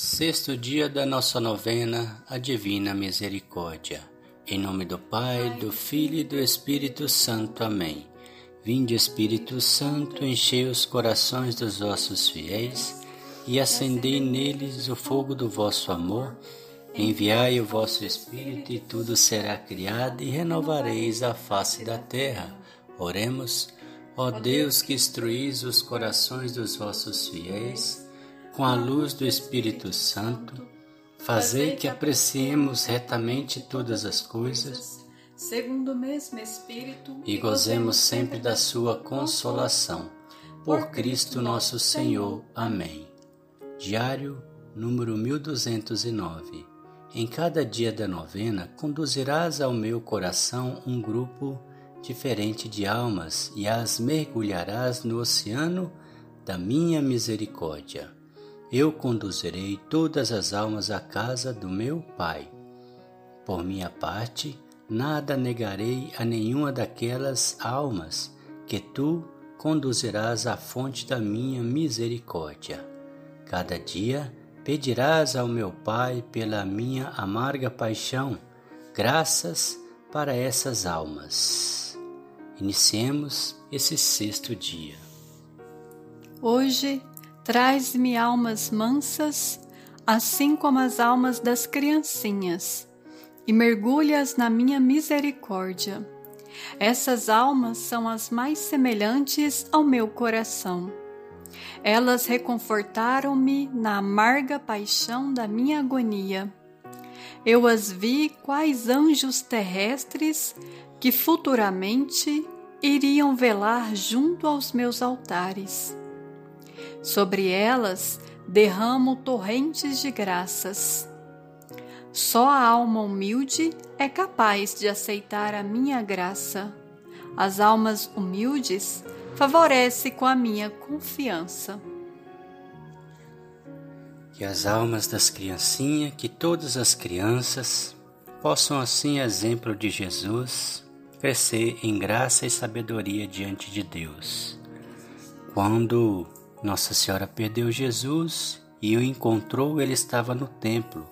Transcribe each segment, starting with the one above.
Sexto dia da nossa novena, a Divina Misericórdia. Em nome do Pai, do Filho e do Espírito Santo. Amém. Vinde, Espírito Santo, enchei os corações dos vossos fiéis e acendei neles o fogo do vosso amor. Enviai o vosso Espírito e tudo será criado e renovareis a face da terra. Oremos, ó Deus que instruís os corações dos vossos fiéis com a luz do Espírito Santo, fazei que apreciemos retamente todas as coisas, segundo o mesmo Espírito, e gozemos sempre da sua consolação. Por Cristo nosso Senhor. Amém. Diário número 1209. Em cada dia da novena conduzirás ao meu coração um grupo diferente de almas e as mergulharás no oceano da minha misericórdia eu conduzirei todas as almas à casa do meu Pai. Por minha parte, nada negarei a nenhuma daquelas almas que tu conduzirás à fonte da minha misericórdia. Cada dia pedirás ao meu Pai pela minha amarga paixão, graças para essas almas. Iniciemos esse sexto dia. Hoje Traz-me almas mansas, assim como as almas das criancinhas, e mergulhas na minha misericórdia. Essas almas são as mais semelhantes ao meu coração. Elas reconfortaram-me na amarga paixão da minha agonia. Eu as vi quais anjos terrestres que futuramente iriam velar junto aos meus altares. Sobre elas derramo torrentes de graças. Só a alma humilde é capaz de aceitar a minha graça. As almas humildes favorece com a minha confiança. Que as almas das criancinhas, que todas as crianças possam assim, exemplo de Jesus, crescer em graça e sabedoria diante de Deus. Quando nossa Senhora perdeu Jesus e o encontrou, ele estava no templo,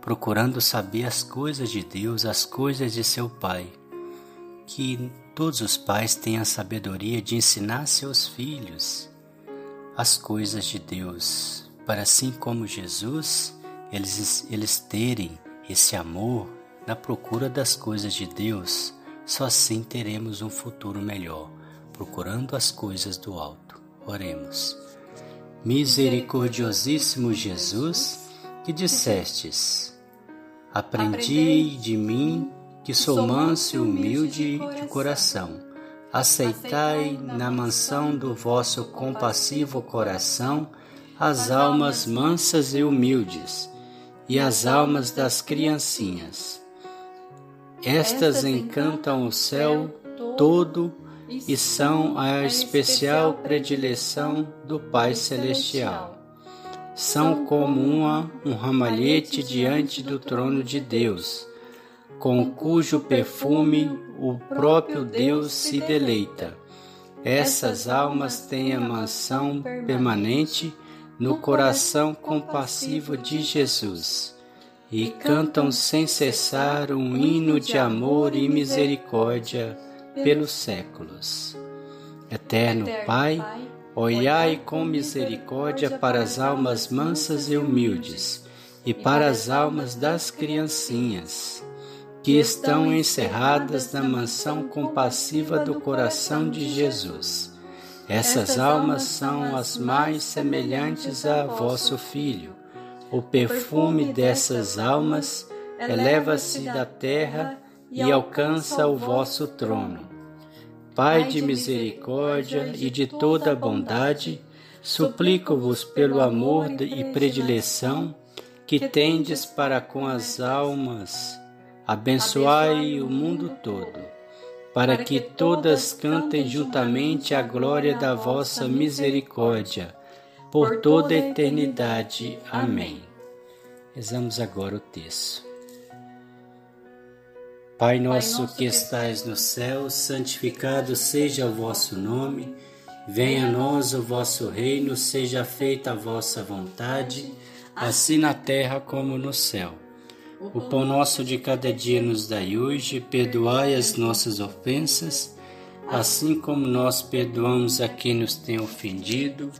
procurando saber as coisas de Deus, as coisas de seu Pai. Que todos os pais tenham a sabedoria de ensinar seus filhos as coisas de Deus, para assim como Jesus, eles, eles terem esse amor na procura das coisas de Deus, só assim teremos um futuro melhor, procurando as coisas do alto. Oremos. Misericordiosíssimo Jesus, que dissestes: Aprendi de mim, que sou manso e humilde de coração. Aceitai na mansão do vosso compassivo coração as almas mansas e humildes e as almas das criancinhas. Estas encantam o céu todo e são a especial predileção do Pai Celestial. São como uma, um ramalhete diante do trono de Deus, com cujo perfume o próprio Deus se deleita. Essas almas têm a mansão permanente no coração compassivo de Jesus e cantam sem cessar um hino de amor e misericórdia pelos séculos. Eterno Pai, olhai com misericórdia para as almas mansas e humildes e para as almas das criancinhas que estão encerradas na mansão compassiva do coração de Jesus. Essas almas são as mais semelhantes a vosso Filho. O perfume dessas almas eleva-se da terra e alcança o vosso trono. Pai de misericórdia e de toda bondade, suplico-vos pelo amor e predileção que tendes para com as almas, abençoai o mundo todo, para que todas cantem juntamente a glória da vossa misericórdia, por toda a eternidade. Amém. Rezamos agora o texto. Pai nosso que estais no céu, santificado seja o vosso nome. Venha a nós o vosso reino, seja feita a vossa vontade, assim na terra como no céu. O pão nosso de cada dia nos dai hoje, perdoai as nossas ofensas, assim como nós perdoamos a quem nos tem ofendido.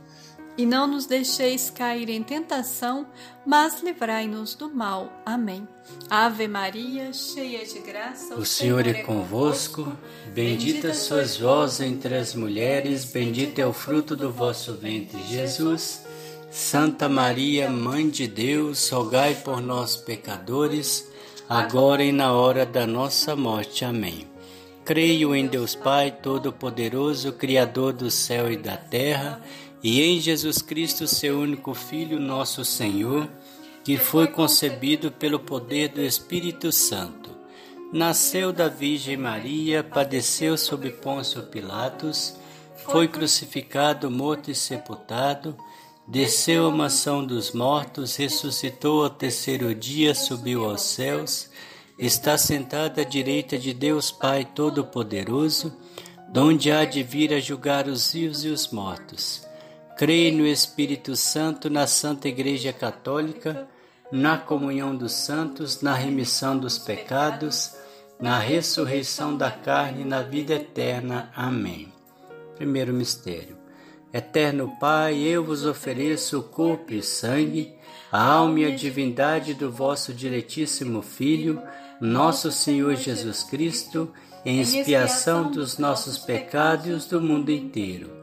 E não nos deixeis cair em tentação, mas livrai-nos do mal. Amém. Ave Maria, cheia de graça, o Senhor é convosco. Bendita sois vós entre as mulheres, bendito é o fruto do vosso ventre, Jesus. Santa Maria, Mãe de Deus, rogai por nós, pecadores, agora e na hora da nossa morte. Amém. Creio em Deus Pai Todo-Poderoso, Criador do céu e da terra, e em Jesus Cristo, seu único Filho, nosso Senhor, que foi concebido pelo poder do Espírito Santo. Nasceu da Virgem Maria, padeceu sob Pôncio Pilatos, foi crucificado, morto e sepultado desceu à mansão dos mortos, ressuscitou ao terceiro dia, subiu aos céus, está sentado à direita de Deus Pai Todo-Poderoso, donde há de vir a julgar os vivos e os mortos. Creio no Espírito Santo, na Santa Igreja Católica, na comunhão dos santos, na remissão dos pecados, na ressurreição da carne e na vida eterna. Amém. Primeiro mistério Eterno Pai, eu vos ofereço o corpo e sangue, a alma e a divindade do vosso diletíssimo Filho, nosso Senhor Jesus Cristo, em expiação dos nossos pecados do mundo inteiro.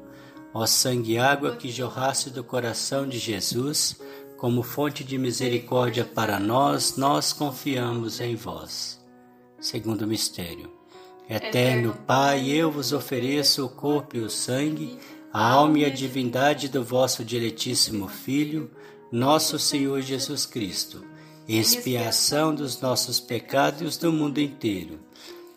Ó sangue e água que jorrasse do coração de Jesus, como fonte de misericórdia para nós, nós confiamos em vós. Segundo mistério Eterno Pai, eu vos ofereço o corpo e o sangue, a alma e a divindade do vosso diletíssimo Filho, nosso Senhor Jesus Cristo, expiação dos nossos pecados do mundo inteiro.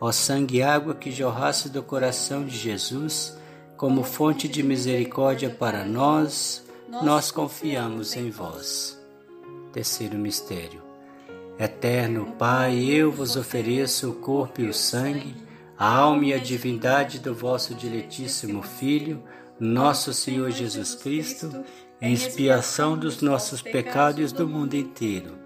Ó sangue e água que jorrasse do coração de Jesus, como fonte de misericórdia para nós, nós confiamos em vós. Terceiro mistério. Eterno Pai, eu vos ofereço o corpo e o sangue a alma e a divindade do vosso diletíssimo Filho, nosso Senhor Jesus Cristo, em expiação dos nossos pecados do mundo inteiro.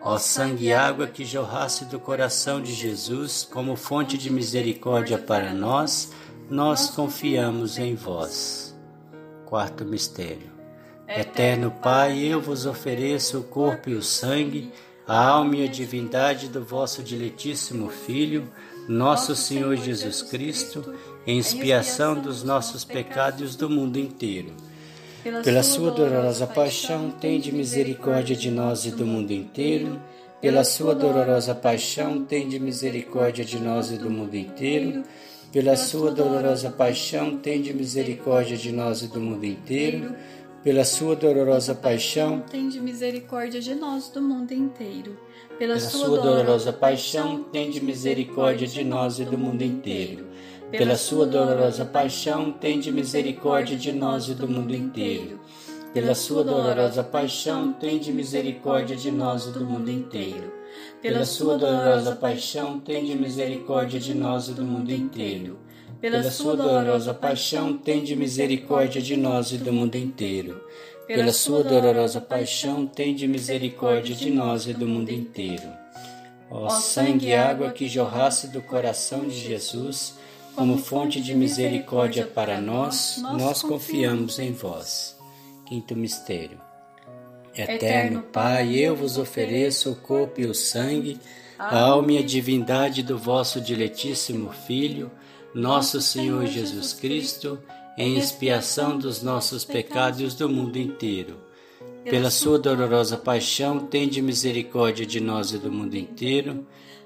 Ó sangue e água que jorrasse do coração de Jesus como fonte de misericórdia para nós, nós confiamos em vós. Quarto mistério. Eterno Pai, eu vos ofereço o corpo e o sangue, a alma e a divindade do vosso diletíssimo Filho, nosso Senhor Jesus Cristo, em expiação dos nossos pecados do mundo inteiro. Pela sua dolorosa paixão, tende misericórdia de nós e do mundo inteiro. Pela sua dolorosa paixão, tende misericórdia de nós e do mundo inteiro. Pela sua dolorosa paixão, tende misericórdia de nós e do mundo inteiro pela sua dolorosa paixão, tende misericórdia de nós do mundo inteiro. Pela, sua dolorosa paixão, tende misericórdia de nós e do mundo inteiro. Pela sua dolorosa paixão, tende misericórdia de nós e do mundo inteiro. Pela sua dolorosa paixão, tende misericórdia de nós e do mundo inteiro. Pela sua dolorosa paixão, tende misericórdia de nós e do mundo inteiro pela sua dolorosa paixão, tende misericórdia de nós e do mundo inteiro. Pela sua dolorosa paixão, tende misericórdia de nós e do mundo inteiro. Ó sangue e água que jorrasse do coração de Jesus, como fonte de misericórdia para nós, nós confiamos em vós. Quinto mistério. Eterno Pai, eu vos ofereço o corpo e o sangue, a alma e a divindade do vosso diletíssimo Filho, nosso Senhor Jesus Cristo, em expiação dos nossos pecados do mundo inteiro. Pela sua dolorosa paixão, tende misericórdia de nós e do mundo inteiro.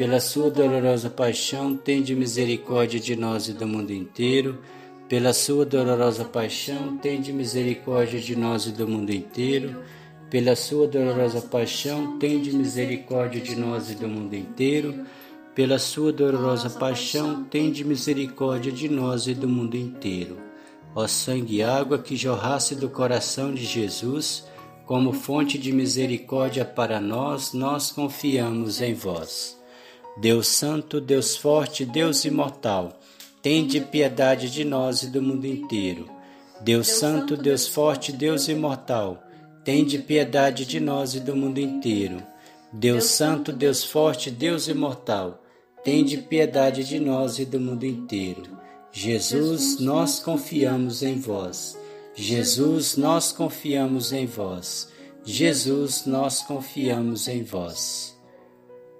Pela sua dolorosa paixão, tende misericórdia de nós e do mundo inteiro. Pela sua dolorosa paixão, tende misericórdia de nós e do mundo inteiro. Pela sua dolorosa paixão, tende misericórdia de nós e do mundo inteiro pela sua dolorosa paixão, tende misericórdia de nós e do mundo inteiro. Ó sangue e água que jorrasse do coração de Jesus, como fonte de misericórdia para nós, nós confiamos em vós. Deus Santo, Deus Forte, Deus Imortal, tende piedade de nós e do mundo inteiro. Deus Santo, Deus Forte, Deus Imortal, tende piedade de nós e do mundo inteiro. Deus Santo, Deus Forte, Deus Imortal, tende piedade de nós e do mundo inteiro. Jesus, nós confiamos em vós. Jesus, nós confiamos em vós. Jesus, nós confiamos em vós.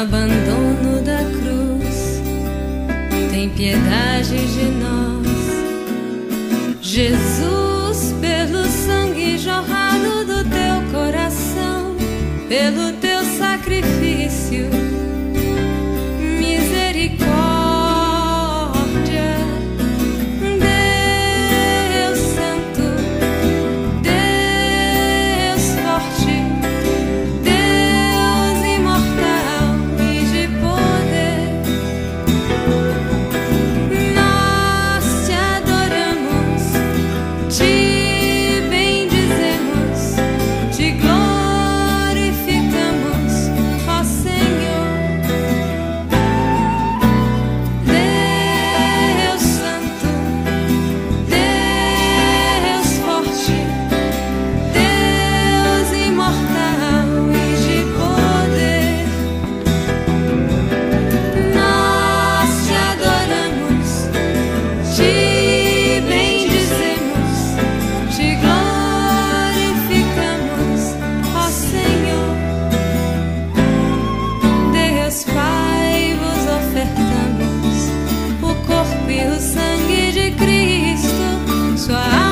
Abandono da cruz, tem piedade sangue de Cristo, sua alma.